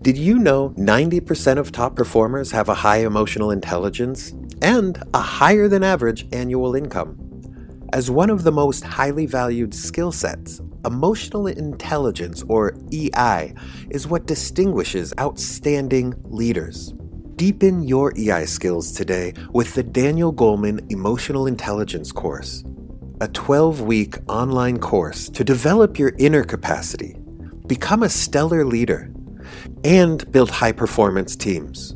Did you know 90% of top performers have a high emotional intelligence and a higher than average annual income? As one of the most highly valued skill sets, emotional intelligence, or EI, is what distinguishes outstanding leaders. Deepen your EI skills today with the Daniel Goleman Emotional Intelligence course, a 12 week online course to develop your inner capacity, become a stellar leader, and build high performance teams.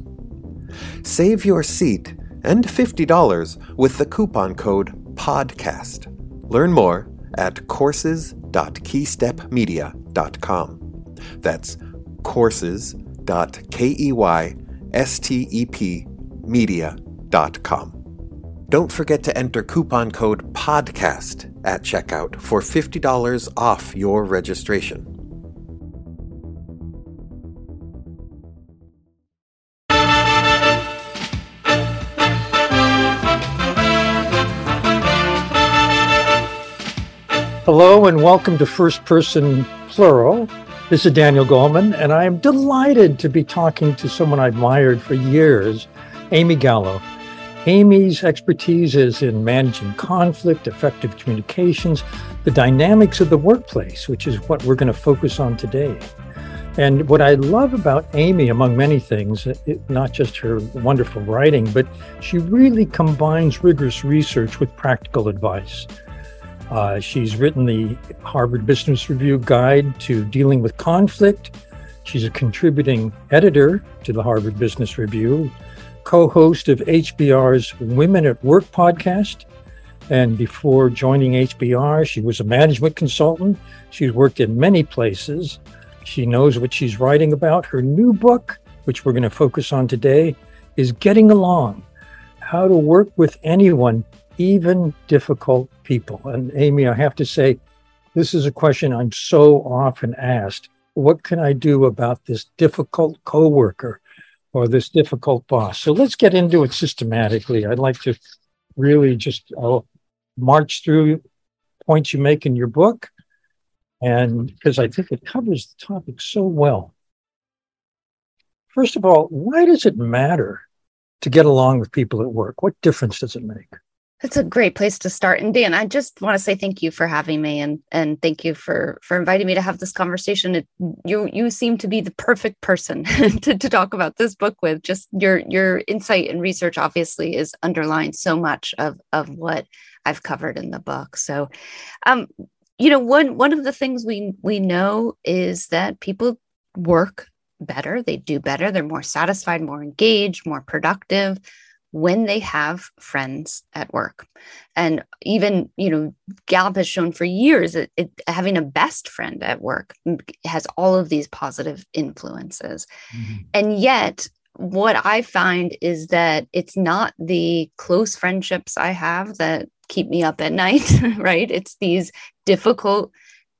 Save your seat and $50 with the coupon code PODCAST. Learn more at courses.keystepmedia.com. That's courses.keystepmedia.com. Don't forget to enter coupon code PODCAST at checkout for $50 off your registration. Hello and welcome to First Person Plural. This is Daniel Goleman, and I am delighted to be talking to someone I admired for years, Amy Gallo. Amy's expertise is in managing conflict, effective communications, the dynamics of the workplace, which is what we're going to focus on today. And what I love about Amy, among many things, it, not just her wonderful writing, but she really combines rigorous research with practical advice. Uh, she's written the Harvard Business Review Guide to Dealing with Conflict. She's a contributing editor to the Harvard Business Review, co host of HBR's Women at Work podcast. And before joining HBR, she was a management consultant. She's worked in many places. She knows what she's writing about. Her new book, which we're going to focus on today, is Getting Along How to Work with Anyone even difficult people. And Amy, I have to say, this is a question I'm so often asked. What can I do about this difficult coworker or this difficult boss? So let's get into it systematically. I'd like to really just I'll march through points you make in your book, and because I think it covers the topic so well. First of all, why does it matter to get along with people at work? What difference does it make? That's a great place to start. And Dan, I just want to say thank you for having me and and thank you for for inviting me to have this conversation. It, you you seem to be the perfect person to, to talk about this book with. Just your your insight and research obviously is underlying so much of of what I've covered in the book. So um you know one one of the things we we know is that people work better, they do better, they're more satisfied, more engaged, more productive when they have friends at work. And even, you know, Gallup has shown for years that it, having a best friend at work has all of these positive influences. Mm-hmm. And yet, what I find is that it's not the close friendships I have that keep me up at night, right? It's these difficult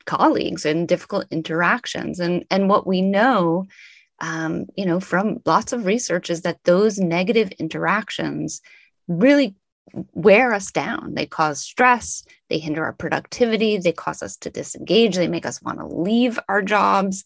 colleagues and difficult interactions. And, and what we know um, you know, from lots of research is that those negative interactions really wear us down. They cause stress, they hinder our productivity, they cause us to disengage, they make us want to leave our jobs.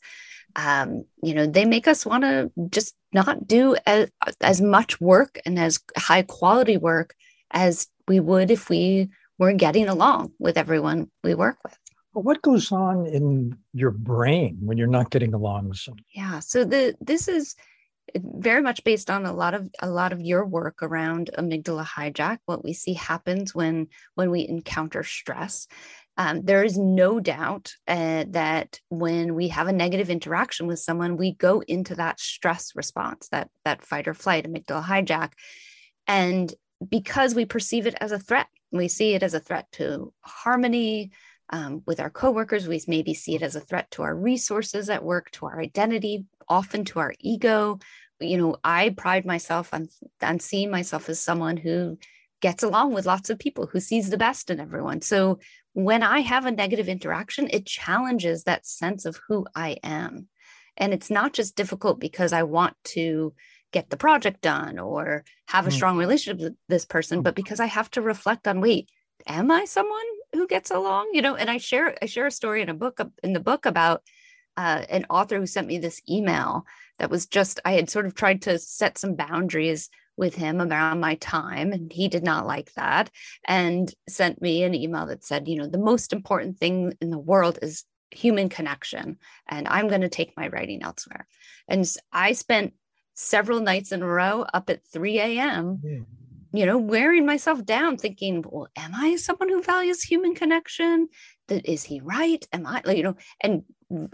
Um, you know, they make us want to just not do as, as much work and as high quality work as we would if we were getting along with everyone we work with what goes on in your brain when you're not getting along with someone? Yeah. So the this is very much based on a lot of a lot of your work around amygdala hijack what we see happens when when we encounter stress um, there is no doubt uh, that when we have a negative interaction with someone we go into that stress response that that fight or flight amygdala hijack and because we perceive it as a threat we see it as a threat to harmony um, with our coworkers. We maybe see it as a threat to our resources at work, to our identity, often to our ego. You know, I pride myself on, on seeing myself as someone who gets along with lots of people, who sees the best in everyone. So when I have a negative interaction, it challenges that sense of who I am. And it's not just difficult because I want to get the project done or have a mm. strong relationship with this person, but because I have to reflect on wait, am I someone who gets along? You know, and I share I share a story in a book in the book about uh, an author who sent me this email that was just I had sort of tried to set some boundaries with him around my time and he did not like that and sent me an email that said you know the most important thing in the world is human connection and i'm going to take my writing elsewhere and i spent several nights in a row up at 3 a.m. you know wearing myself down thinking well am i someone who values human connection? That is he right? Am i you know and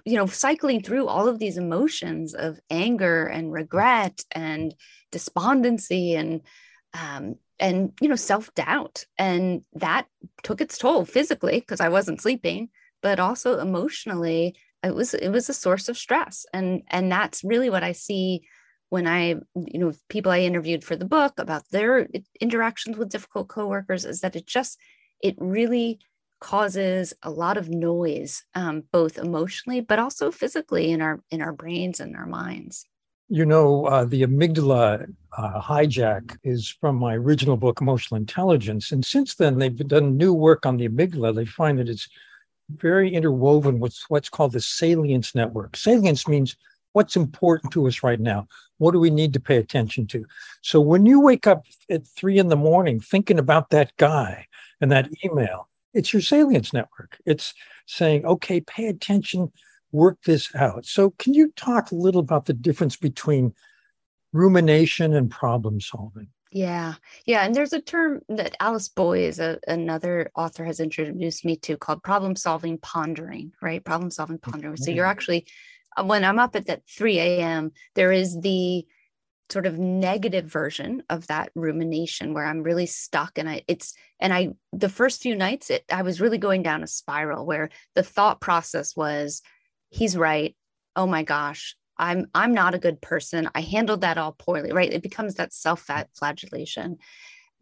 you know cycling through all of these emotions of anger and regret and despondency and um, and you know self-doubt. And that took its toll physically because i wasn't sleeping but also emotionally it was it was a source of stress. And and that's really what i see when i you know people i interviewed for the book about their interactions with difficult coworkers is that it just it really causes a lot of noise, um, both emotionally but also physically in our in our brains and our minds. You know, uh, the amygdala uh, hijack is from my original book, Emotional Intelligence, and since then they've done new work on the amygdala. They find that it's very interwoven with what's called the salience network. Salience means what's important to us right now. What do we need to pay attention to? So when you wake up at three in the morning thinking about that guy and that email, it's your salience network. It's saying, okay, pay attention, work this out. So, can you talk a little about the difference between rumination and problem solving? Yeah. Yeah. And there's a term that Alice Boyes, a, another author, has introduced me to called problem solving pondering, right? Problem solving pondering. So you're actually, when I'm up at that 3 a.m., there is the sort of negative version of that rumination where I'm really stuck and I it's and I the first few nights it I was really going down a spiral where the thought process was he's right. Oh my gosh. I'm I'm not a good person. I handled that all poorly right? It becomes that self flagellation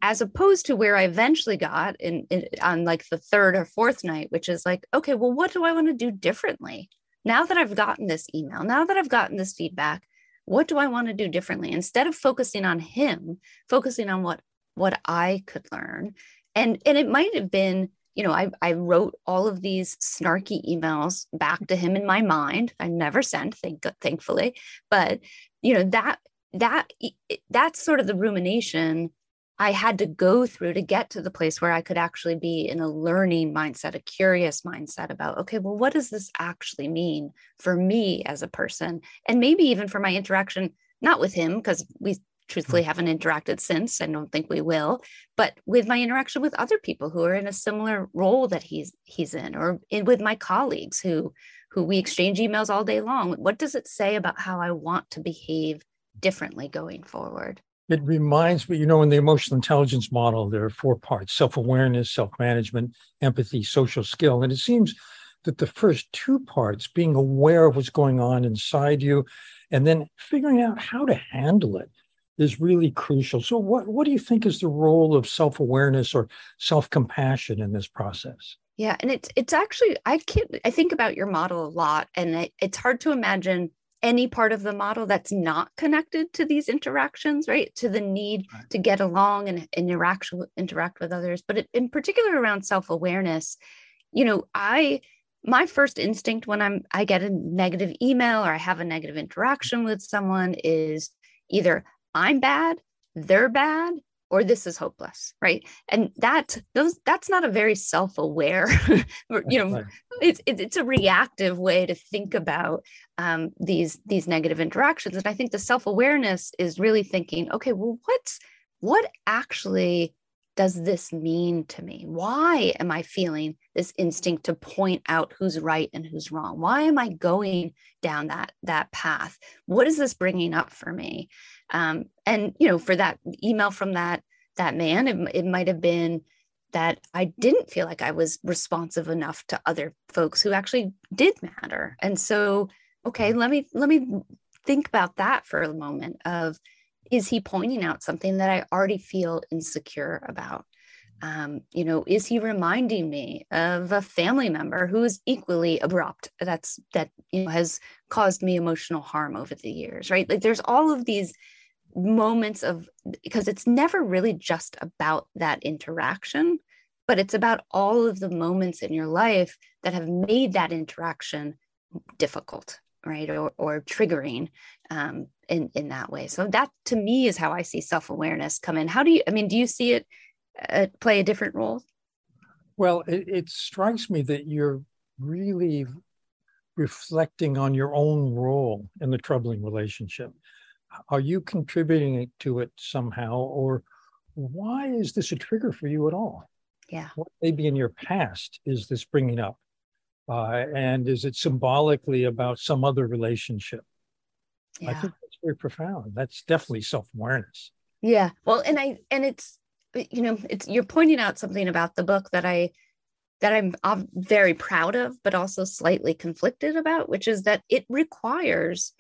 as opposed to where I eventually got in, in on like the third or fourth night which is like okay well what do I want to do differently now that I've gotten this email now that I've gotten this feedback what do i want to do differently? Instead of focusing on him focusing on what what i could learn. And and it might have been you know i i wrote all of these snarky emails back to him in my mind. I never sent thank thankfully. But you know that that that's sort of the rumination I had to go through to get to the place where I could actually be in a learning mindset, a curious mindset about, okay, well, what does this actually mean for me as a person? And maybe even for my interaction, not with him, because we truthfully hmm. haven't interacted since. I don't think we will, but with my interaction with other people who are in a similar role that he's he's in, or in, with my colleagues who who we exchange emails all day long. What does it say about how I want to behave differently going forward? It reminds me, you know, in the emotional intelligence model, there are four parts self awareness, self management, empathy, social skill. And it seems that the first two parts, being aware of what's going on inside you and then figuring out how to handle it, is really crucial. So, what, what do you think is the role of self awareness or self compassion in this process? Yeah, and it's it's actually I can't I think about your model a lot, and it, it's hard to imagine any part of the model that's not connected to these interactions, right? To the need right. to get along and, interact interact with others, but it, in particular around self awareness. You know, I my first instinct when I'm I get a negative email or I have a negative interaction with someone is either I'm bad, they're bad, or this is hopeless right? And that those that's not a very self-aware you know it's it's a reactive way to think about um, these these negative interactions. And i think the self-awareness is really thinking okay well what's what actually does this mean to me? Why am i feeling this instinct to point out who's right and who's wrong? Why am i going down that that path? What is this bringing up for me? Um, and you know for that email from that that man it, it might have been that i didn't feel like i was responsive enough to other folks who actually did matter. And so okay let me let me think about that for a moment of is he pointing out something that i already feel insecure about? Um, you know is he reminding me of a family member who is equally abrupt that's that you know has caused me emotional harm over the years right? Like there's all of these moments of because it's never really just about that interaction but it's about all of the moments in your life that have made that interaction difficult right or, or triggering um, in in that way. So that to me is how i see self-awareness come in. How do you i mean do you see it uh, play a different role? Well it, it strikes me that you're really reflecting on your own role in the troubling relationship. Are you contributing to it somehow or why is this a trigger for you at all? Yeah. What maybe in your past is this bringing up uh, and is it symbolically about some other relationship? Yeah. I think that's very profound. That's definitely self awareness. Yeah. Well, and I and it's you know it's you're pointing out something about the book that I that I'm, I'm very proud of, but also slightly conflicted about, which is that it requires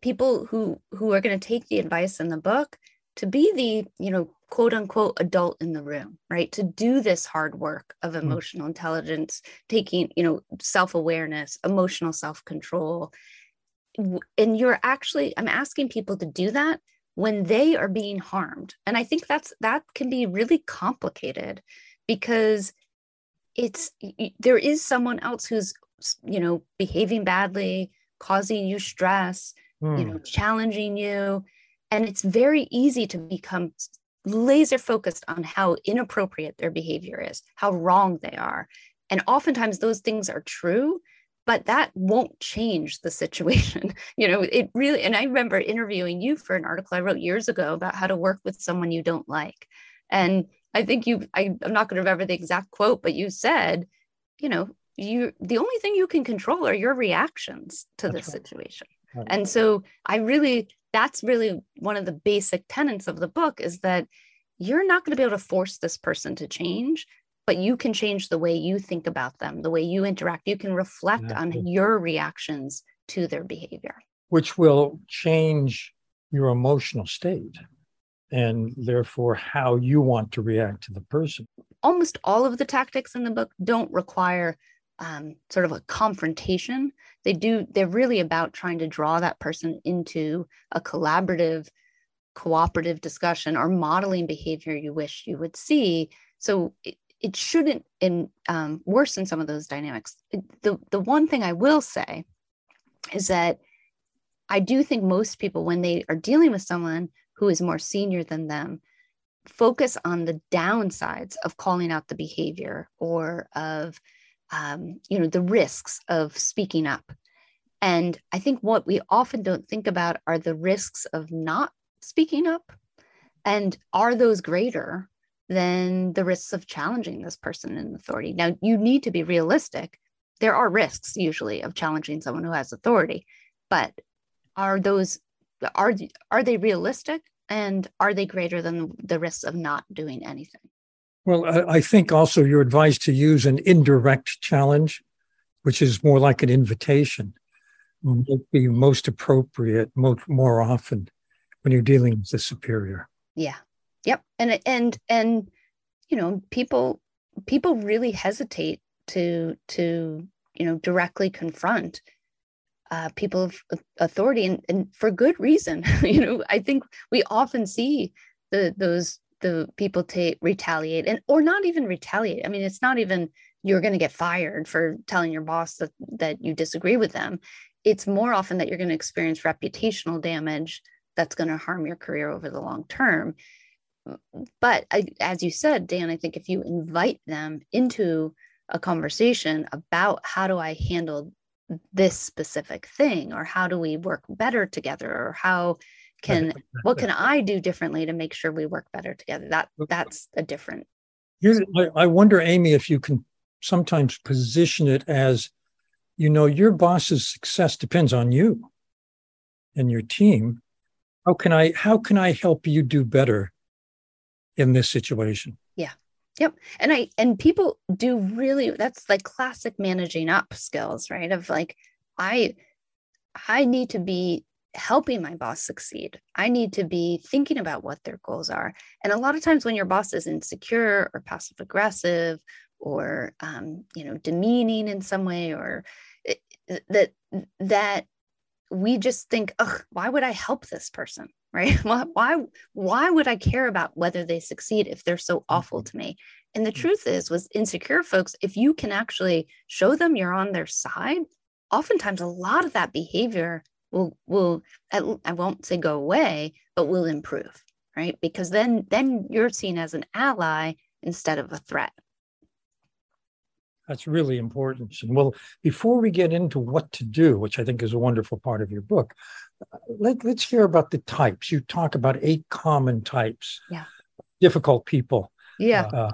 people who who are going to take the advice in the book to be the you know quote unquote adult in the room right to do this hard work of mm-hmm. emotional mm. intelligence taking you know self-awareness emotional self-control and you're actually i'm asking people to do that when they are being harmed and i think that's that can be really complicated because it's there is someone else who's you know behaving badly causing you stress mm. you know mm. challenging you and it's very easy to become laser focused on how inappropriate their behavior is, how wrong they are. And oftentimes those things are true, but that won't change the situation. you know, it really, and I remember interviewing you for an article I wrote years ago about how to work with someone you don't like. And I think you, I, I'm not going to remember the exact quote, but you said, you know, you, the only thing you can control are your reactions to That's this right. situation. Right. And so I really that's really one of the basic tenets of the book is that you're not going to be able to force this person to change but you can change the way you think about them the way you interact. You can reflect yeah. on your reactions to their behavior. Which will change your emotional state and therefore how you want to react to the person. Almost all of the tactics in the book don't require um, sort of a confrontation they do they're really about trying to draw that person into a collaborative cooperative discussion or modeling behavior you wish you would see. So it, it shouldn't in um, worsen some of those dynamics. The, the one thing i will say is that i do think most people when they are dealing with someone who is more senior than them focus on the downsides of calling out the behavior or of um, you know the risks of speaking up. And i think what we often don't think about are the risks of not speaking up. And are those greater than the risks of challenging this person in authority? Now you need to be realistic. There are risks usually of challenging someone who has authority. But are those are are they realistic? And are they greater than the risks of not doing anything well, I think also you're advised to use an indirect challenge, which is more like an invitation, would be most appropriate most, more often when you're dealing with the superior. Yeah. Yep. And and and you know, people people really hesitate to to you know directly confront uh, people of authority and, and for good reason you know i think we often see the those the people to retaliate and or not even retaliate. I mean it's not even you're going to get fired for telling your boss that, that you disagree with them. It's more often that you're going to experience reputational damage that's going to harm your career over the long term. But I, as you said dan i think if you invite them into a conversation about how do i handle this specific thing or how do we work better together or how can what can i do differently to make sure we work better together? That that's a different Here's, I, I wonder amy if you can sometimes position it as you know your boss's success depends on you and your team. How can i how can i help you do better in this situation? Yeah. Yep. And i and people do really that's like classic managing up skills right? Of like i i need to be helping my boss succeed. I need to be thinking about what their goals are. And a lot of times when your boss is insecure or passive aggressive or um, you know demeaning in some way or it, that that we just think, oh, why would I help this person? Right? Why, why why would I care about whether they succeed if they're so awful mm-hmm. to me? And the truth is, with insecure folks, if you can actually show them you're on their side, oftentimes a lot of that behavior will will I won't say go away, but will improve, right? Because then then you're seen as an ally instead of a threat. That's really important. And well, before we get into what to do, which I think is a wonderful part of your book, let, let's hear about the types. You talk about eight common types. Yeah. Difficult people. Yeah. Uh,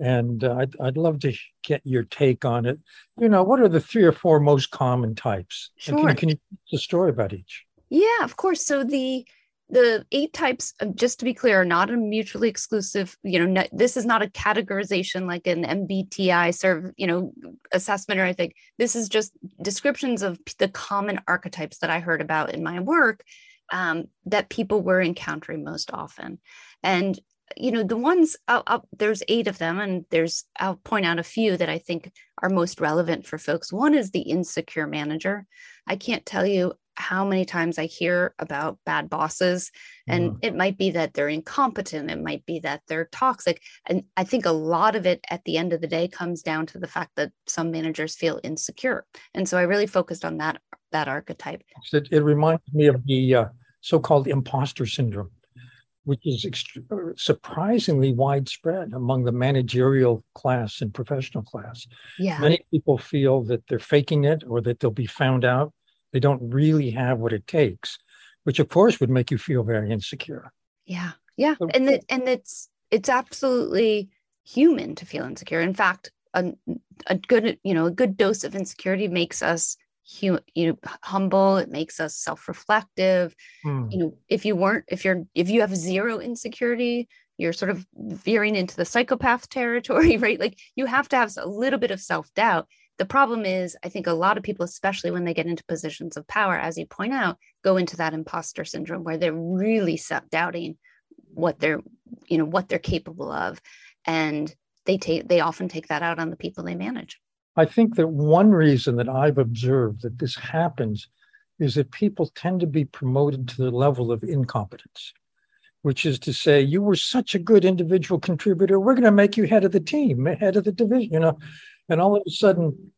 and uh, I'd, I'd love to get your take on it. You know, what are the three or four most common types? Sure. can, can you tell a story about each? Yeah, of course. So the the eight types just to be clear are not a mutually exclusive you know no, this is not a categorization like an mbti serve you know assessment or anything this is just descriptions of the common archetypes that i heard about in my work um, that people were encountering most often and you know the ones I'll, I'll, there's eight of them and there's i'll point out a few that i think are most relevant for folks one is the insecure manager i can't tell you how many times I hear about bad bosses. And mm. it might be that they're incompetent, it might be that they're toxic. And I think a lot of it at the end of the day comes down to the fact that some managers feel insecure. And so I really focused on that that archetype. It, it reminds me of the uh, so-called imposter syndrome, which is ext- surprisingly widespread among the managerial class and professional class. Yeah. Many people feel that they're faking it or that they'll be found out they don't really have what it takes, which of course would make you feel very insecure. Yeah. Yeah. And that and it's it's absolutely human to feel insecure. In fact, a, a good, you know, a good dose of insecurity makes us you know humble it makes us self-reflective hmm. you know if you weren't if you're if you have zero insecurity you're sort of veering into the psychopath territory right like you have to have a little bit of self-doubt the problem is, I think a lot of people, especially when they get into positions of power, as you point out, go into that imposter syndrome where they're really self-doubting what they're, you know, what they're capable of, and they take they often take that out on the people they manage. I think that one reason that I've observed that this happens is that people tend to be promoted to the level of incompetence, which is to say, you were such a good individual contributor, we're going to make you head of the team, head of the division, you know. And all of a sudden,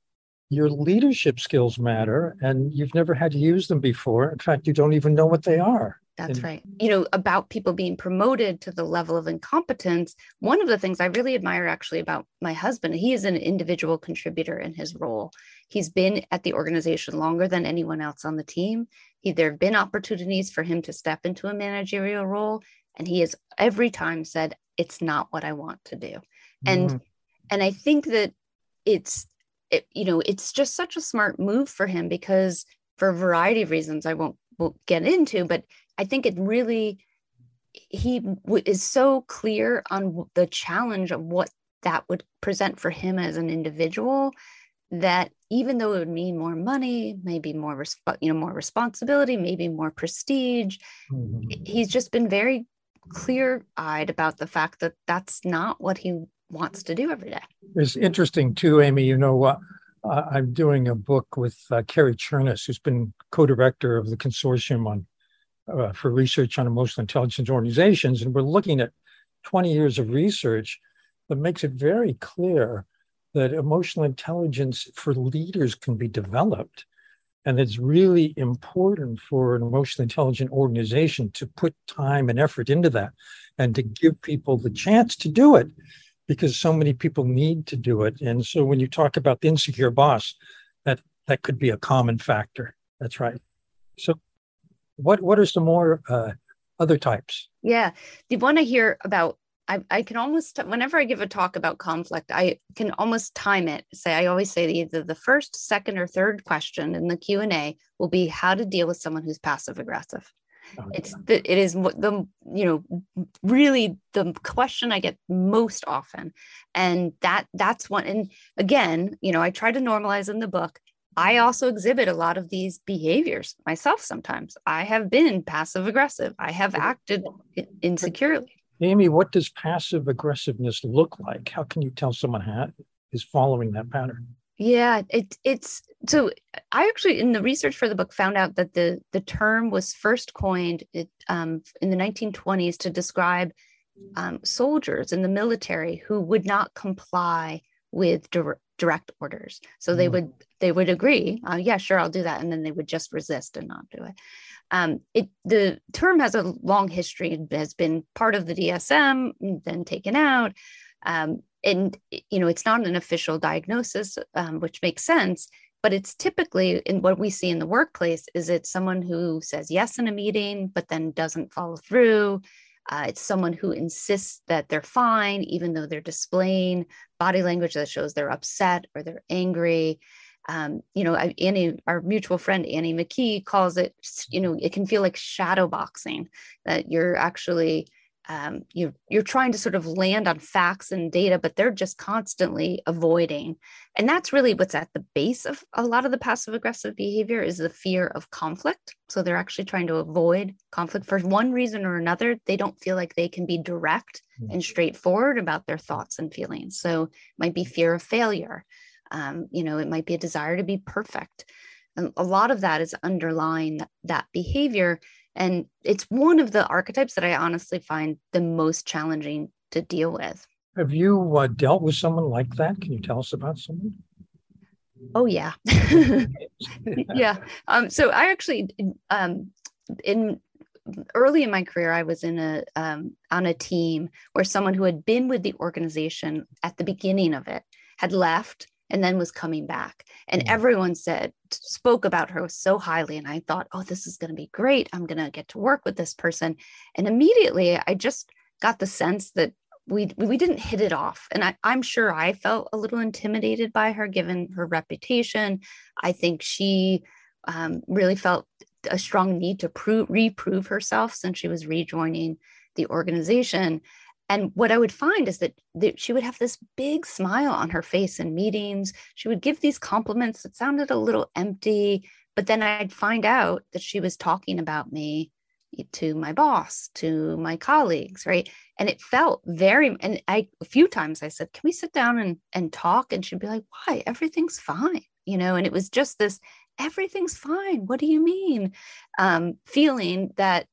your leadership skills matter and you've never had to use them before. In fact, you don't even know what they are. That's and, right. You know, about people being promoted to the level of incompetence, one of the things I really admire actually about my husband, he is an individual contributor in his role. He's been at the organization longer than anyone else on the team. He, there have been opportunities for him to step into a managerial role, and he has every time said, It's not what I want to do. And mm-hmm. and I think that it's it, you know it's just such a smart move for him because for a variety of reasons i won't, won't get into but i think it really he w- is so clear on the challenge of what that would present for him as an individual that even though it would mean more money maybe more resp- you know more responsibility maybe more prestige mm-hmm. he's just been very clear eyed about the fact that that's not what he wants to do every day. It's interesting too, Amy. You know, uh, I'm doing a book with uh, Cary Cherniss, who's been co-director of the consortium on uh, for research on emotional intelligence organizations, and we're looking at 20 years of research that makes it very clear that emotional intelligence for leaders can be developed. And it's really important for an emotionally intelligent organization to put time and effort into that and to give people the chance to do it because so many people need to do it. And so when you talk about the insecure boss, that that could be a common factor. That's right. So what what are some more uh, other types? Yeah, the one I hear about. I, I can almost whenever I give a talk about conflict, I can almost time it. Say I always say either the first, second, or third question in the Q and A will be how to deal with someone who's passive aggressive. Oh, it's the, it is the you know really the question i get most often and that that's one and again you know i try to normalize in the book i also exhibit a lot of these behaviors myself sometimes. I have been passive aggressive. I have acted insecurely. Amy what does passive aggressiveness look like? How can you tell someone is following that pattern? Yeah, it it's so I actually in the research for the book found out that the the term was first coined it, um, in the 1920s to describe um, soldiers in the military who would not comply with direct orders. So they mm. would they would agree uh, yeah sure i'll do that and then they would just resist and not do it. Um, it the term has a long history has been part of the dsm then taken out. Um, and you know it's not an official diagnosis um, which makes sense but it's typically in what we see in the workplace is it's someone who says yes in a meeting but then doesn't follow through uh, it's someone who insists that they're fine, even though they're displaying body language that shows they're upset or they're angry. Um, you know, Annie, our mutual friend Annie McKee calls it, you know, it can feel like shadow boxing, that you're actually um, you you're trying to sort of land on facts and data, but they're just constantly avoiding. And that's really what's at the base of a lot of the passive aggressive behavior is the fear of conflict. So they're actually trying to avoid conflict for one reason or another. They don't feel like they can be direct mm-hmm. and straightforward about their thoughts and feelings. So it might be fear of failure. Um, you know, it might be a desire to be perfect. And a lot of that is underlying that behavior and it's one of the archetypes that I honestly find the most challenging to deal with. Have you uh, dealt with someone like that? Can you tell us about someone? Oh yeah, yeah. Um, so I actually, um, in early in my career, I was in a um, on a team where someone who had been with the organization at the beginning of it had left and then was coming back. And mm. everyone said spoke about her so highly and i thought oh this is going to be great. I'm going to get to work with this person. And immediately i just got the sense that we we didn't hit it off. And I, i'm sure i felt a little intimidated by her given her reputation. I think she um, really felt a strong need to prove reprove herself since she was rejoining the organization and what I would find is that, that she would have this big smile on her face in meetings. She would give these compliments that sounded a little empty, but then I'd find out that she was talking about me to my boss, to my colleagues, right? And it felt very and I a few times I said, "Can we sit down and and talk?" and she'd be like, "Why? Everything's fine." You know, and it was just this everything's fine. What do you mean? Um, feeling that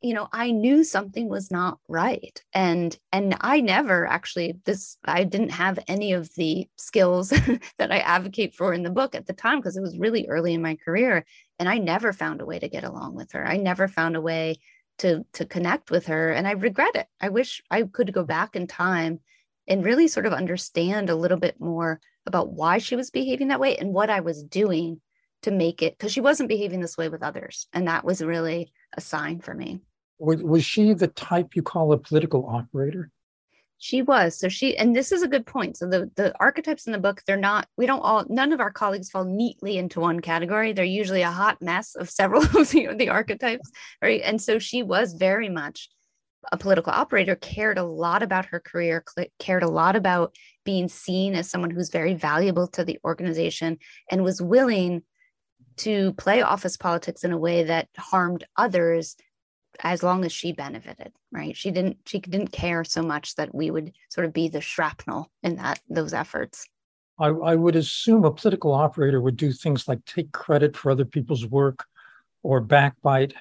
you know i knew something was not right. And and i never actually this i didn't have any of the skills that i advocate for in the book at the time because it was really early in my career and i never found a way to get along with her. I never found a way to to connect with her and i regret it. I wish i could go back in time and really sort of understand a little bit more about why she was behaving that way and what i was doing to make it because she wasn't behaving this way with others and that was really a sign for me. Was, was she the type you call a political operator? She was. So she, and this is a good point. So the the archetypes in the book, they're not. We don't all. None of our colleagues fall neatly into one category. They're usually a hot mess of several of the, the archetypes, right? And so she was very much a political operator. Cared a lot about her career. Cared a lot about being seen as someone who's very valuable to the organization, and was willing to play office politics in a way that harmed others as long as she benefited right? She didn't she didn't care so much that we would sort of be the shrapnel in that those efforts. I, I would assume a political operator would do things like take credit for other people's work or backbite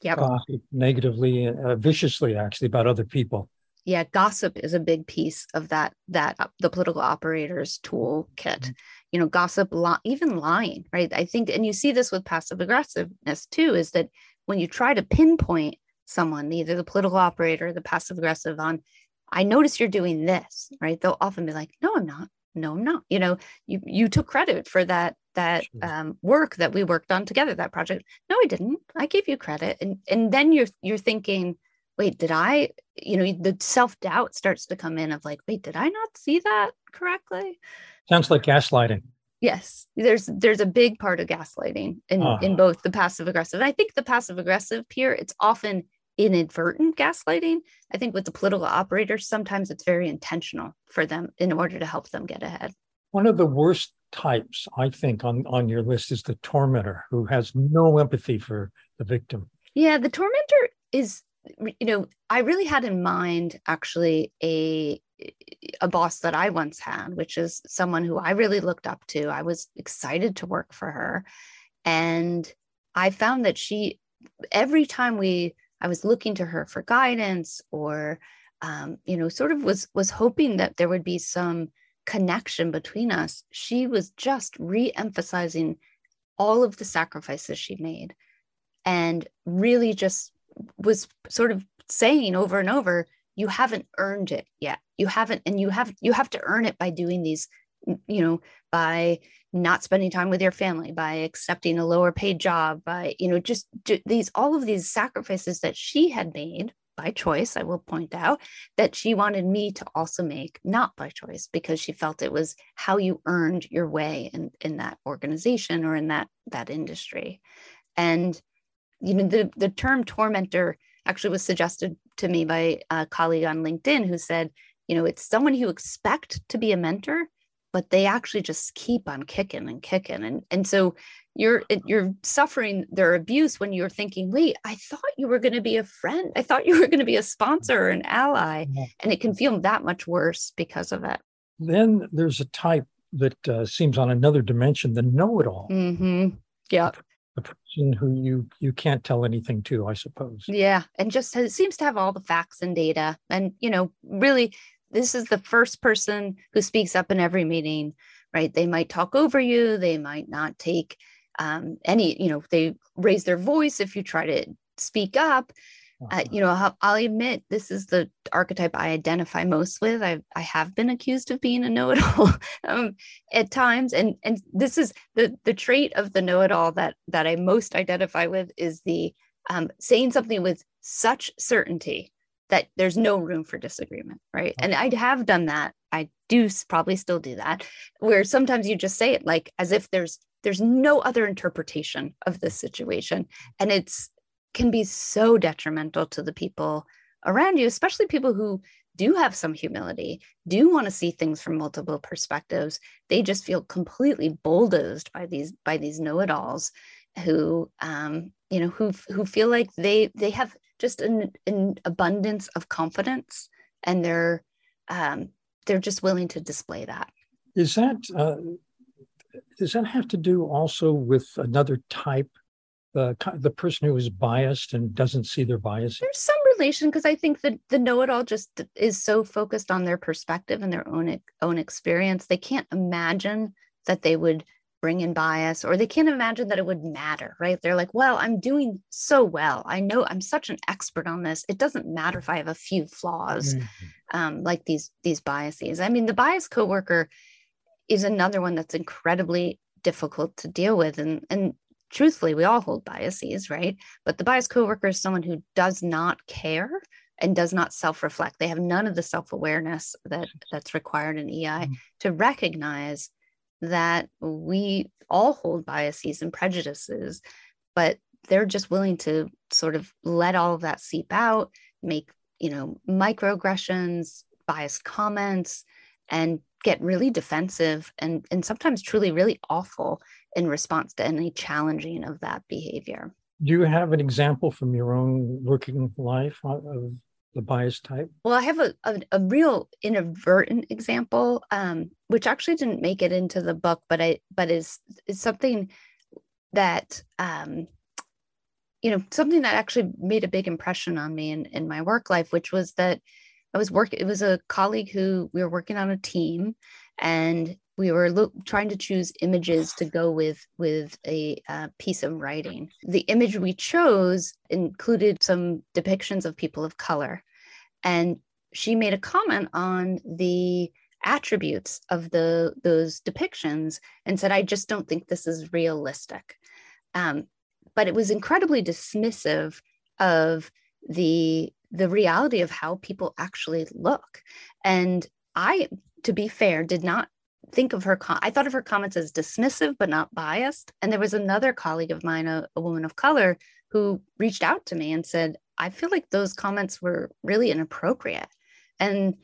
yep. uh, negatively uh, viciously actually about other people. Yeah gossip is a big piece of that that uh, the political operators toolkit. Mm-hmm you know gossip li- even lying right? I think and you see this with passive aggressiveness too is that when you try to pinpoint someone either the political operator the passive aggressive on i notice you're doing this right? They'll often be like no i'm not. No i'm not. You know you you took credit for that that sure. um, work that we worked on together that project. No i didn't. I gave you credit. And and then you're you're thinking wait did i? You know the self-doubt starts to come in of like wait did i not see that correctly Sounds like gaslighting. Yes, there's there's a big part of gaslighting in uh. in both the passive aggressive. I think the passive aggressive peer, it's often inadvertent gaslighting. I think with the political operators, sometimes it's very intentional for them in order to help them get ahead. One of the worst types, I think, on on your list is the tormentor who has no empathy for the victim. Yeah, the tormentor is you know, I really had in mind actually a a boss that I once had, which is someone who I really looked up to. I was excited to work for her. And I found that she, every time we, I was looking to her for guidance or, um, you know, sort of was, was hoping that there would be some connection between us, she was just re emphasizing all of the sacrifices she made and really just was sort of saying over and over you haven't earned it yet. You haven't and you have you have to earn it by doing these you know by not spending time with your family by accepting a lower paid job by you know just these all of these sacrifices that she had made by choice i will point out that she wanted me to also make not by choice because she felt it was how you earned your way in in that organization or in that that industry. And you know the the term tormentor actually was suggested to me by a colleague on linkedin who said you know it's someone you expect to be a mentor but they actually just keep on kicking and kicking. And and so you're you're suffering their abuse when you're thinking wait i thought you were going to be a friend. I thought you were going to be a sponsor or an ally. And it can feel that much worse because of it. Then there's a type that uh, seems on another dimension the know-it-all. Mm-hmm. yeah the person who you you can't tell anything to i suppose yeah and just has, seems to have all the facts and data and you know really this is the first person who speaks up in every meeting, right? They might talk over you, they might not take um, any, you know, they raise their voice if you try to speak up. Uh, you know, I'll, I'll, admit this is the archetype I identify most with. I I have been accused of being a know-it-all um, at times, and and this is the the trait of the know-it-all that that I most identify with is the um, saying something with such certainty that there's no room for disagreement, right? And I have done that. I do probably still do that, where sometimes you just say it like as if there's there's no other interpretation of this situation, and it's can be so detrimental to the people around you, especially people who do have some humility, do want to see things from multiple perspectives. They just feel completely bulldozed by these by these know-it-alls who um, you know who who feel like they they have just an, an abundance of confidence and they're um, they're just willing to display that is that uh, does that have to do also with another type uh, the person who is biased and doesn't see their bias? There's some relation because i think that the know-it-all just is so focused on their perspective and their own own experience. They can't imagine that they would bring in bias or they can't imagine that it would matter right? They're like well i'm doing so well. I know i'm such an expert on this. It doesn't matter if i have a few flaws mm-hmm. um, like these these biases. I mean the bias coworker is another one that's incredibly difficult to deal with and and truthfully we all hold biases right? But the biased coworker is someone who does not care and does not self-reflect. They have none of the self-awareness that that's required in ei mm-hmm. to recognize that we all hold biases and prejudices, but they're just willing to sort of let all of that seep out, make, you know, microaggressions, biased comments, and get really defensive and, and sometimes truly really awful in response to any challenging of that behavior. Do you have an example from your own working life of the bias type? Well, I have a, a, a real inadvertent example, um, which actually didn't make it into the book, but I but is is something that um, you know something that actually made a big impression on me in, in my work life, which was that I was working. It was a colleague who we were working on a team, and we were lo- trying to choose images to go with with a uh, piece of writing. The image we chose included some depictions of people of color. And she made a comment on the attributes of the those depictions and said i just don't think this is realistic. Um, but it was incredibly dismissive of the the reality of how people actually look. And i to be fair did not think of her com- i thought of her comments as dismissive but not biased and there was another colleague of mine a, a woman of color who reached out to me and said I feel like those comments were really inappropriate. And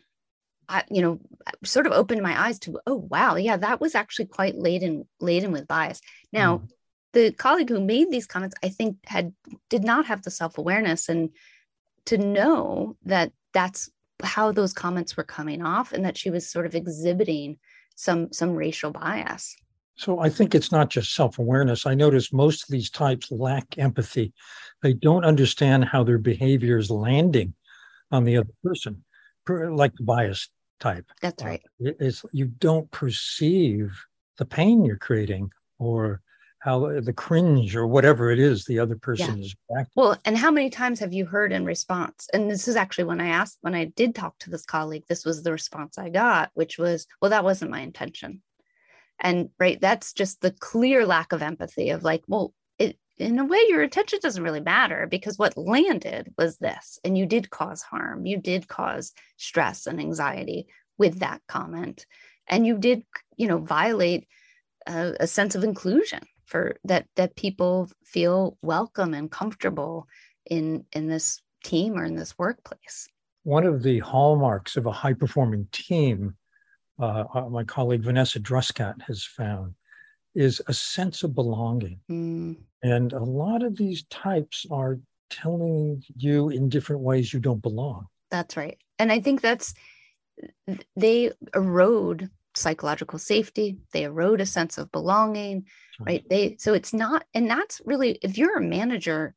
I, you know, sort of opened my eyes to, oh wow, yeah, that was actually quite laden laden with bias. Now, mm. the colleague who made these comments, I think, had did not have the self awareness and to know that that's how those comments were coming off, and that she was sort of exhibiting some some racial bias. So I think it's not just self awareness. I notice most of these types lack empathy. They don't understand how their behavior is landing on the other person, like the bias type. That's right. Uh, it's you don't perceive the pain you're creating or how the cringe or whatever it is the other person yeah. is back. Well, and how many times have you heard in response? And this is actually when I asked, when I did talk to this colleague, this was the response I got, which was, well, that wasn't my intention. And right, that's just the clear lack of empathy of like, well, it, in a way, your attention doesn't really matter because what landed was this, and you did cause harm. You did cause stress and anxiety with that comment, and you did, you know, violate a, a sense of inclusion for that that people feel welcome and comfortable in in this team or in this workplace. One of the hallmarks of a high performing team, uh, uh, my colleague Vanessa Druskat has found, is a sense of belonging. Mm. And a lot of these types are telling you in different ways you don't belong. That's right. And I think that's, they erode psychological safety they erode a sense of belonging right. they so it's not and that's really if you're a manager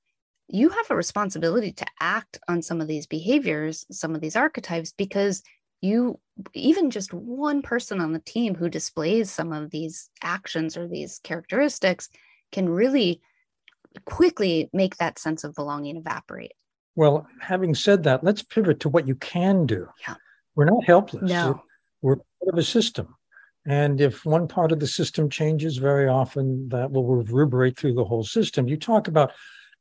you have a responsibility to act on some of these behaviors some of these archetypes because you even just one person on the team who displays some of these actions or these characteristics can really quickly make that sense of belonging evaporate. Well having said that let's pivot to what you can do. Yeah. We're not helpless. No part of a system. And if one part of the system changes, very often that will reverberate through the whole system. You talk about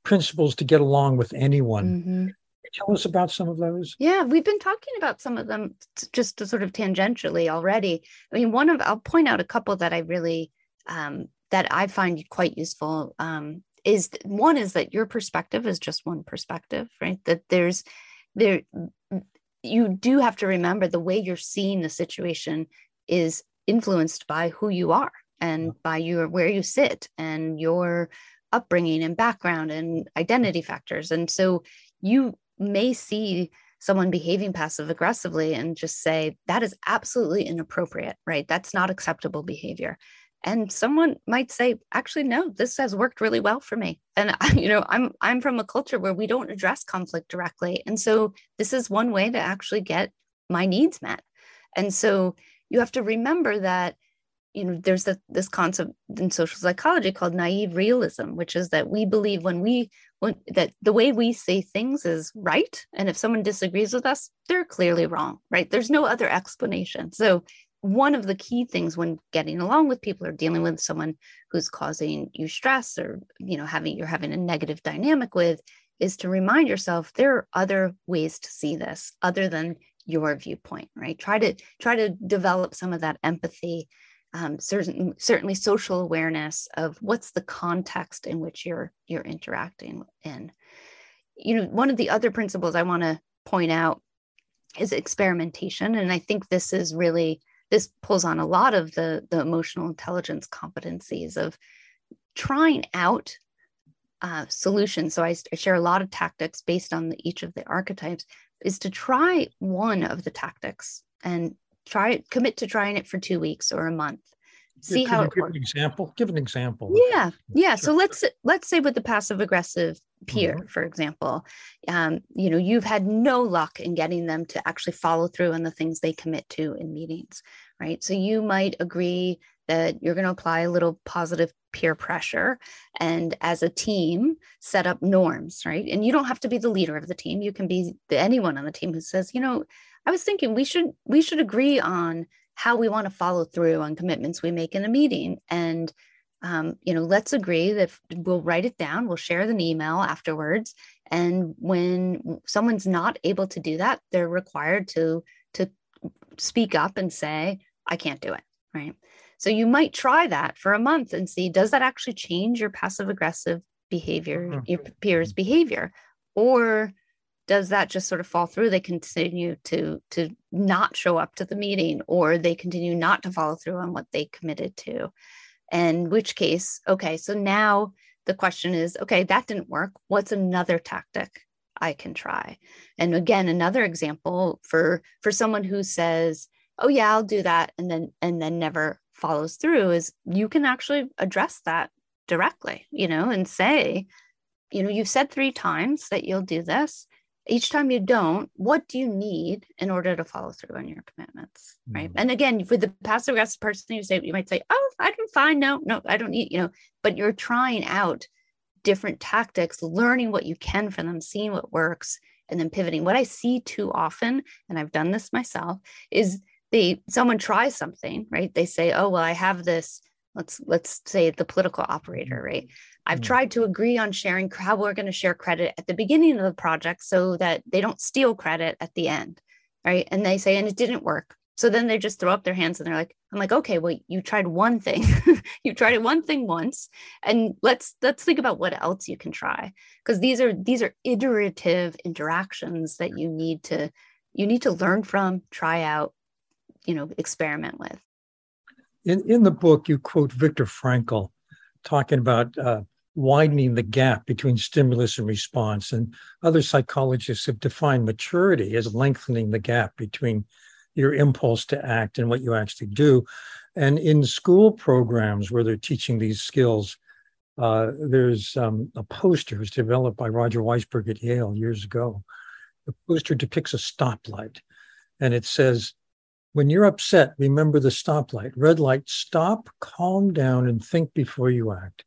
principles to get along with anyone. Mm-hmm. Tell us about some of those. Yeah, we've been talking about some of them just to sort of tangentially already. I mean, one of I'll point out a couple that I really um, that I find quite useful. Um, is one is that your perspective is just one perspective, right? That there's there you do have to remember the way you're seeing the situation is influenced by who you are and by your where you sit and your upbringing and background and identity factors. And so you may see someone behaving passive aggressively and just say that is absolutely inappropriate right? That's not acceptable behavior and someone might say actually no this has worked really well for me. And you know i'm i'm from a culture where we don't address conflict directly. And so this is one way to actually get my needs met. And so you have to remember that you know there's a, this concept in social psychology called naive realism which is that we believe when we when that the way we say things is right. And if someone disagrees with us they're clearly wrong right? There's no other explanation. So one of the key things when getting along with people or dealing with someone who's causing you stress or you know having you're having a negative dynamic with is to remind yourself there are other ways to see this other than your viewpoint right? Try to try to develop some of that empathy um, certain, certainly social awareness of what's the context in which you're you're interacting in. You know one of the other principles i want to point out is experimentation and i think this is really this pulls on a lot of the, the emotional intelligence competencies of trying out uh, solutions. So I, I, share a lot of tactics based on the, each of the archetypes is to try one of the tactics and try commit to trying it for two weeks or a month see how it give works. an example give an example yeah yeah so let's let's say with the passive aggressive peer mm-hmm. for example um, you know you've had no luck in getting them to actually follow through on the things they commit to in meetings right? So you might agree that you're going to apply a little positive peer pressure and as a team set up norms right? And you don't have to be the leader of the team. You can be anyone on the team who says you know i was thinking we should we should agree on how we want to follow through on commitments we make in a meeting. And um, you know let's agree that we'll write it down we'll share an email afterwards. And when someone's not able to do that they're required to to speak up and say i can't do it right? So you might try that for a month and see does that actually change your passive aggressive behavior mm-hmm. your peers behavior? Or does that just sort of fall through? They continue to to not show up to the meeting or they continue not to follow through on what they committed to? And which case okay so now the question is okay that didn't work. What's another tactic i can try? And again another example for for someone who says oh yeah i'll do that and then and then never follows through is you can actually address that directly you know and say you know you've said three times that you'll do this each time you don't, what do you need in order to follow through on your commitments? Right. Mm-hmm. And again, for the passive aggressive person, you say you might say, Oh, I'm fine. No, no, I don't need, you know, but you're trying out different tactics, learning what you can from them, seeing what works, and then pivoting. What I see too often, and I've done this myself, is they someone tries something, right? They say, Oh, well, I have this let's let's say the political operator mm-hmm. right i've mm-hmm. tried to agree on sharing how we're going to share credit at the beginning of the project so that they don't steal credit at the end right? And they say and it didn't work. So then they just throw up their hands and they're like i'm like okay well you tried one thing. You tried it one thing once and let's let's think about what else you can try. Because these are these are iterative interactions that you need to you need to learn from try out you know experiment with. In, in the book, you quote Viktor Frankl talking about uh, widening the gap between stimulus and response. And other psychologists have defined maturity as lengthening the gap between your impulse to act and what you actually do. And in school programs where they're teaching these skills, uh, there's um, a poster was developed by Roger Weissberg at Yale years ago. The poster depicts a stoplight, and it says, when you're upset, remember the stoplight. Red light, stop, calm down, and think before you act.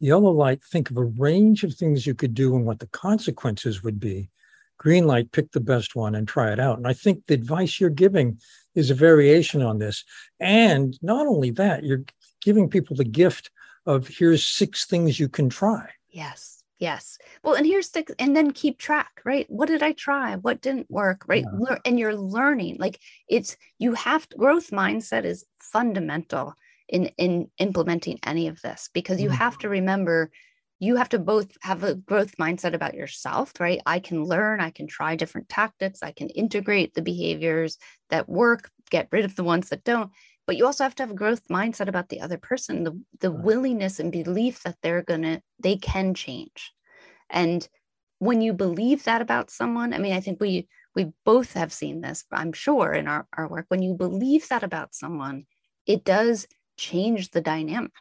Yellow light, think of a range of things you could do and what the consequences would be. Green light, pick the best one and try it out. And I think the advice you're giving is a variation on this. And not only that, you're giving people the gift of here's six things you can try. Yes Yes. Well, and here's the, and then keep track, right? What did I try? What didn't work, right? Yeah. and you're learning. Like it's, you have to, growth mindset is fundamental in, in implementing any of this because you mm-hmm. have to remember you have to both have a growth mindset about yourself, right? I can learn, I can try different tactics, I can integrate the behaviors that work, get rid of the ones that don't. But you also have to have a growth mindset about the other person, the, the willingness and belief that they're gonna, they can change. And when you believe that about someone, I mean, I think we we both have seen this, I'm sure, in our, our work. When you believe that about someone, it does change the dynamic.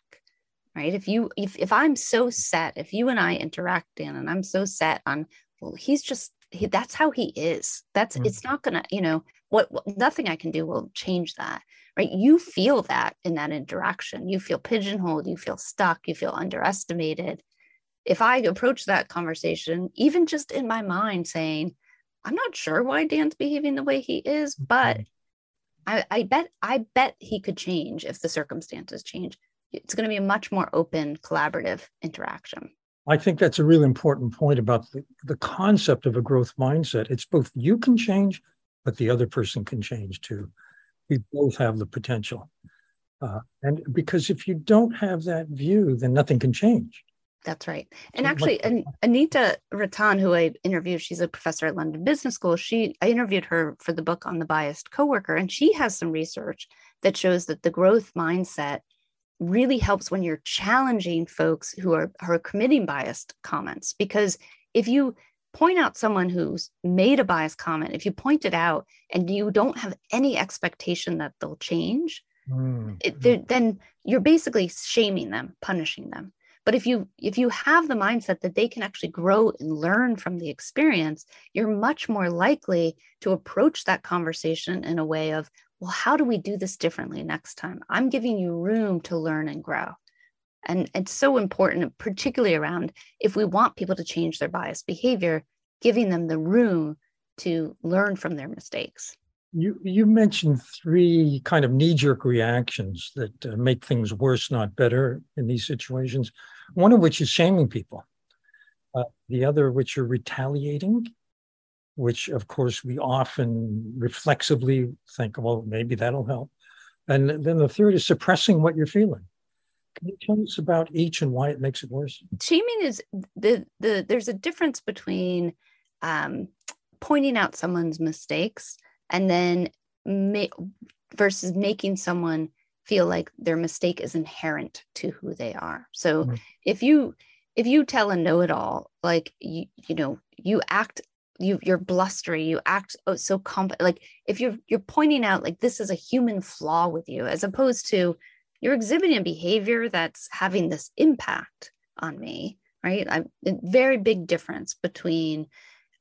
Right. If you if if I'm so set, if you and I interact in and I'm so set on, well, he's just he, that's how he is. That's mm-hmm. it's not gonna, you know, what, what nothing I can do will change that. Right. You feel that in that interaction. You feel pigeonholed, you feel stuck, you feel underestimated if I approach that conversation, even just in my mind saying, I'm not sure why Dan's behaving the way he is, but mm-hmm. I, I bet I bet he could change if the circumstances change. It's going to be a much more open, collaborative interaction. I think that's a really important point about the, the concept of a growth mindset. It's both you can change, but the other person can change too. We both have the potential. Uh, and because if you don't have that view, then nothing can change. That's right. And actually, Anita Rattan, who I interviewed, she's a professor at London Business School. She I interviewed her for the book on the biased coworker, and she has some research that shows that the growth mindset really helps when you're challenging folks who are, who are committing biased comments. Because if you point out someone who's made a biased comment, if you point it out and you don't have any expectation that they'll change, mm-hmm. it, then you're basically shaming them, punishing them but if you if you have the mindset that they can actually grow and learn from the experience you're much more likely to approach that conversation in a way of well how do we do this differently next time? I'm giving you room to learn and grow. And it's so important particularly around if we want people to change their biased behavior giving them the room to learn from their mistakes you you mentioned three kind of knee jerk reactions that uh, make things worse, not better, in these situations. One of which is shaming people. Uh, the other, which are retaliating, which of course we often reflexively think, well, maybe that'll help. And then the third is suppressing what you're feeling. Can you tell us about each and why it makes it worse? Shaming is the the there's a difference between um, pointing out someone's mistakes and then ma- versus making someone feel like their mistake is inherent to who they are so mm-hmm. if you if you tell a know-it-all like you you know you act you you're blustery you act oh, so comp like if you're you're pointing out like this is a human flaw with you as opposed to you're exhibiting a behavior that's having this impact on me right I, a very big difference between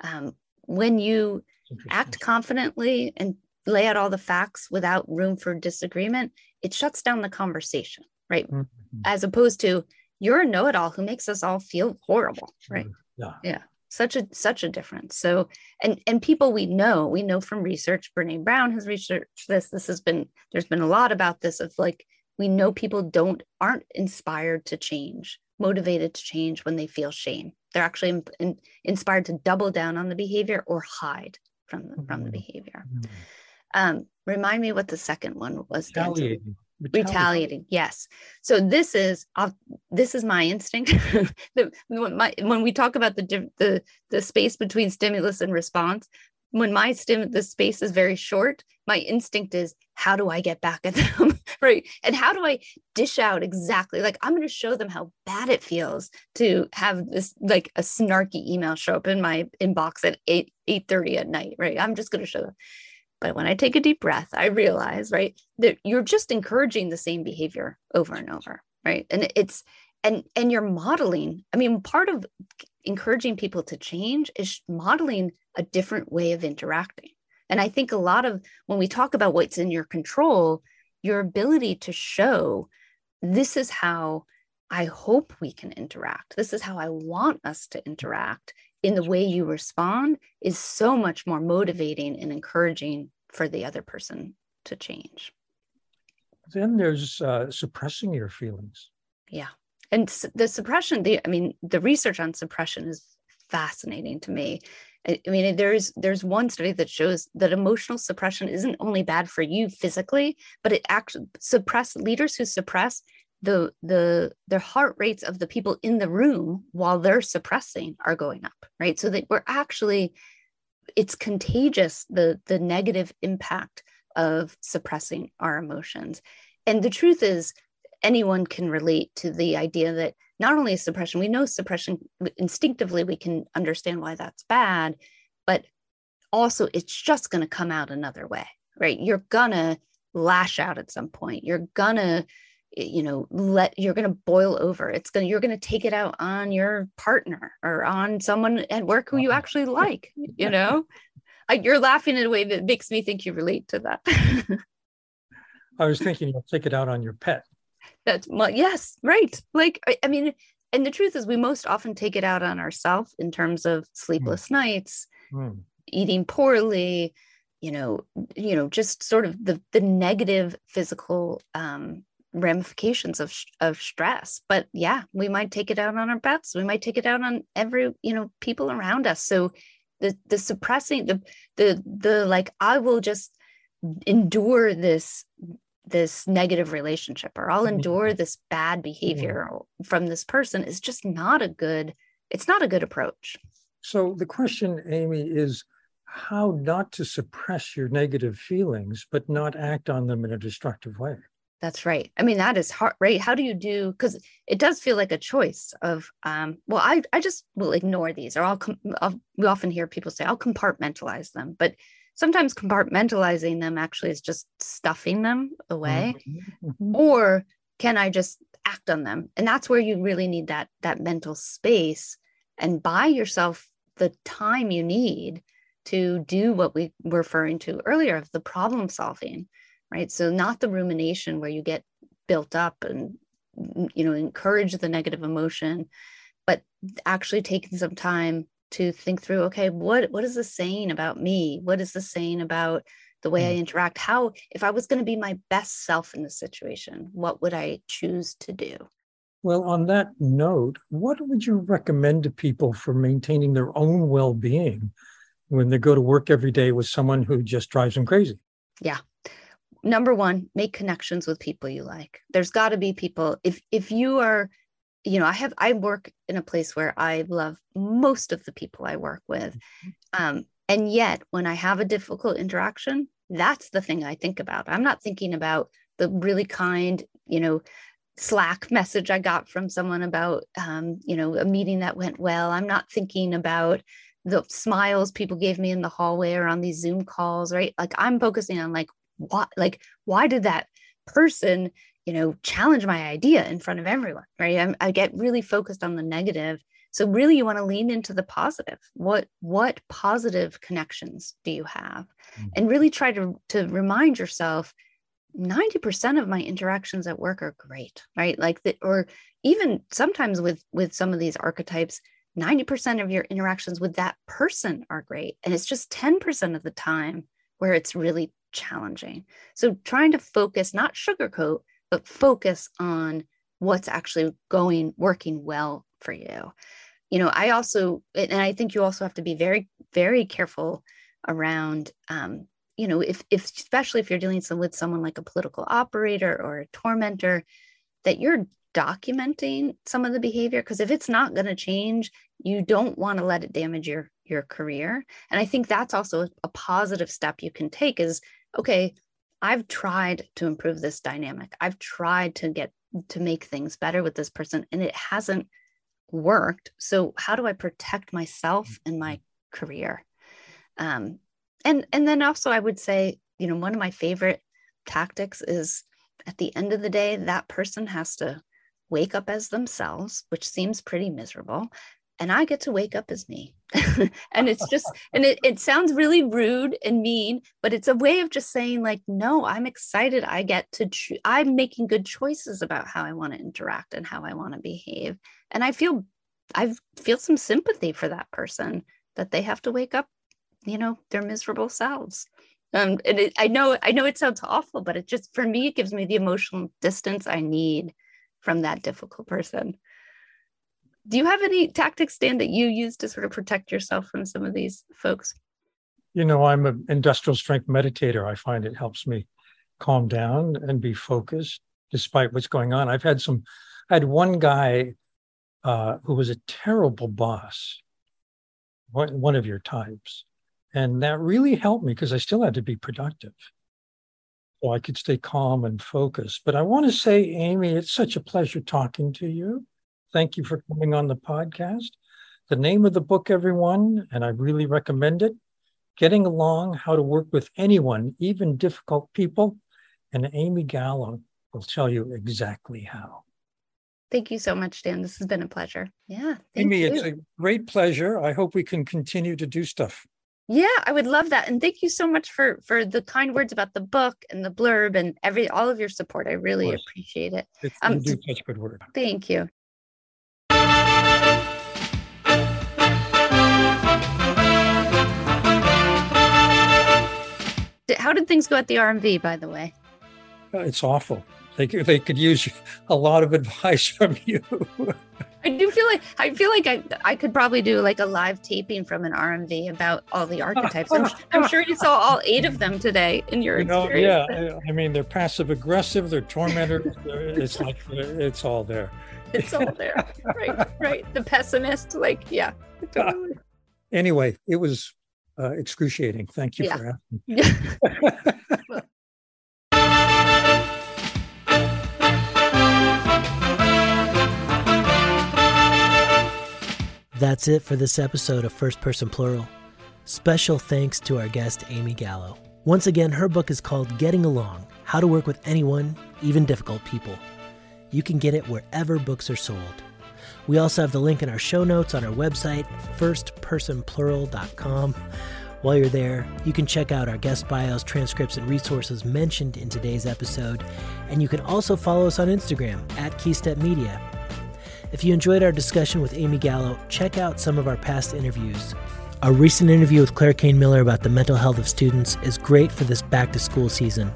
um, when you act confidently and lay out all the facts without room for disagreement, it shuts down the conversation, right? Mm-hmm. As opposed to you're a know-it-all who makes us all feel horrible, right? Yeah. Yeah. Such a such a difference. So and and people we know, we know from research, Brene Brown has researched this. This has been there's been a lot about this of like we know people don't aren't inspired to change, motivated to change when they feel shame. They're actually in, in, inspired to double down on the behavior or hide from the, from the behavior. Um, remind me what the second one was. Retaliating. Retaliating. Retaliating. Yes. So this is uh, this is my instinct. the, when, my, when we talk about the the the space between stimulus and response, when my stim the space is very short, my instinct is how do I get back at them, right? And how do I dish out exactly like I'm going to show them how bad it feels to have this like a snarky email show up in my inbox at eight eight thirty at night, right? I'm just going to show them but when I take a deep breath, I realize, right, that you're just encouraging the same behavior over and over, right? And it's and and you're modeling. I mean, part of encouraging people to change is modeling a different way of interacting. And I think a lot of when we talk about what's in your control, your ability to show this is how I hope we can interact. This is how I want us to interact in the way you respond is so much more motivating and encouraging for the other person to change. Then there's uh, suppressing your feelings. Yeah. And the suppression, the, I mean, the research on suppression is fascinating to me. I, mean, there's there's one study that shows that emotional suppression isn't only bad for you physically, but it actually suppress leaders who suppress the the their heart rates of the people in the room while they're suppressing are going up right so that we're actually it's contagious the the negative impact of suppressing our emotions and the truth is anyone can relate to the idea that not only is suppression we know suppression instinctively we can understand why that's bad but also it's just going to come out another way right? You're gonna lash out at some point. You're gonna you know let you're going to boil over. It's going to you're going to take it out on your partner or on someone at work who you uh-huh. actually like you know? I, you're laughing in a way that makes me think you relate to that. I was thinking you'll take it out on your pet that's my yes right like I, I, mean and the truth is we most often take it out on ourselves in terms of sleepless mm. nights mm. eating poorly you know you know just sort of the the negative physical um ramifications of of stress but yeah we might take it out on our pets we might take it out on every you know people around us so the the suppressing the the the like i will just endure this this negative relationship or i'll endure mm-hmm. this bad behavior yeah. from this person is just not a good it's not a good approach so the question amy is how not to suppress your negative feelings but not act on them in a destructive way that's right. I mean, that is hard, right? How do you do? Because it does feel like a choice of, um, well, I, I just will ignore these, or I'll, com- I'll, we often hear people say, I'll compartmentalize them. But sometimes compartmentalizing them actually is just stuffing them away. Mm-hmm. mm-hmm. Or can I just act on them? And that's where you really need that, that mental space and buy yourself the time you need to do what we were referring to earlier of the problem solving right so not the rumination where you get built up and you know encourage the negative emotion but actually taking some time to think through okay what what is this saying about me? What is this saying about the way mm. i interact? How if i was going to be my best self in this situation what would i choose to do? Well on that note what would you recommend to people for maintaining their own well-being when they go to work every day with someone who just drives them crazy? Yeah. Number one make connections with people you like. There's got to be people if if you are you know i have i work in a place where i love most of the people i work with mm-hmm. um, and yet when i have a difficult interaction that's the thing i think about. I'm not thinking about the really kind you know slack message i got from someone about um, you know a meeting that went well. I'm not thinking about the smiles people gave me in the hallway or on these zoom calls right? Like i'm focusing on like why like why did that person you know, challenge my idea in front of everyone, right? I'm, I get really focused on the negative. So really you want to lean into the positive. What what positive connections do you have? Mm-hmm. And really try to to remind yourself 90% of my interactions at work are great, right? Like the, or even sometimes with with some of these archetypes, 90% of your interactions with that person are great. And it's just 10% of the time where it's really challenging. So trying to focus, not sugarcoat, but focus on what's actually going, working well for you. You know, I also, and I think you also have to be very, very careful around, um, you know, if, if, especially if you're dealing with someone like a political operator or a tormentor, that you're documenting some of the behavior because if it's not going to change you don't want to let it damage your your career and i think that's also a positive step you can take is okay i've tried to improve this dynamic. I've tried to get to make things better with this person and it hasn't worked. So how do i protect myself and my career? Um and and then also i would say you know one of my favorite tactics is at the end of the day that person has to wake up as themselves, which seems pretty miserable. And I get to wake up as me. and it's just, and it, it sounds really rude and mean, but it's a way of just saying, like, no, I'm excited. I get to, cho- I'm making good choices about how I want to interact and how I want to behave. And I feel, I feel some sympathy for that person that they have to wake up, you know, their miserable selves. Um, and it, I know, I know it sounds awful, but it just, for me, it gives me the emotional distance I need from that difficult person. Do you have any tactics, Dan, that you use to sort of protect yourself from some of these folks? You know, I'm an industrial strength meditator. I find it helps me calm down and be focused despite what's going on. I've had some, I had one guy uh, who was a terrible boss, one, one of your types. And that really helped me because I still had to be productive so I could stay calm and focused. But I want to say, Amy, it's such a pleasure talking to you. Thank you for coming on the podcast. The name of the book, everyone, and I really recommend it Getting Along How to Work with Anyone, Even Difficult People. And Amy Gallo will tell you exactly how. Thank you so much, Dan. This has been a pleasure. Yeah. Amy, you. it's a great pleasure. I hope we can continue to do stuff yeah i would love that and thank you so much for for the kind words about the book and the blurb and every all of your support i really appreciate it it's, um, you do such good work thank you how did things go at the rmv by the way uh, it's awful they, they could use a lot of advice from you I do feel like I feel like I I could probably do like a live taping from an RMV about all the archetypes. I'm, I'm sure you saw all eight of them today in your you know, experience. Yeah, I mean they're passive aggressive, they're tormentors. it's like it's all there. It's all there. right, right. The pessimist, like yeah. Totally. Anyway, it was uh, excruciating. Thank you yeah. for asking. That's it for this episode of First Person Plural. Special thanks to our guest, Amy Gallo. Once again, her book is called Getting Along How to Work with Anyone, Even Difficult People. You can get it wherever books are sold. We also have the link in our show notes on our website, firstpersonplural.com. While you're there, you can check out our guest bios, transcripts, and resources mentioned in today's episode. And you can also follow us on Instagram at Key Step Media if you enjoyed our discussion with Amy Gallo, check out some of our past interviews. Our recent interview with Claire Kane Miller about the mental health of students is great for this back to school season.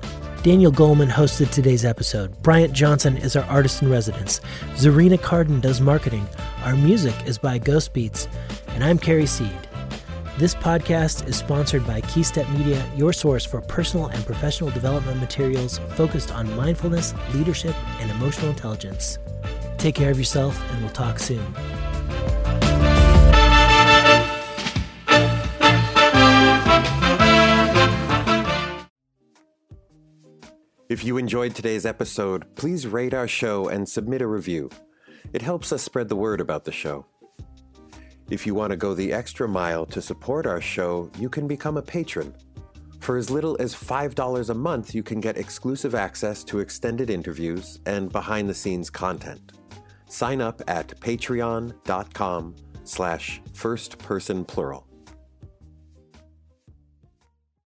Daniel Goleman hosted today's episode. Bryant Johnson is our artist in residence. Zarina Carden does marketing. Our music is by Ghost Beats. And I'm Carrie Seed. This podcast is sponsored by Key Step Media, your source for personal and professional development materials focused on mindfulness, leadership, and emotional intelligence. Take care of yourself, and we'll talk soon. If you enjoyed today's episode, please rate our show and submit a review. It helps us spread the word about the show. If you want to go the extra mile to support our show, you can become a patron. For as little as $5 a month, you can get exclusive access to extended interviews and behind-the-scenes content. Sign up at patreon.com slash firstpersonplural.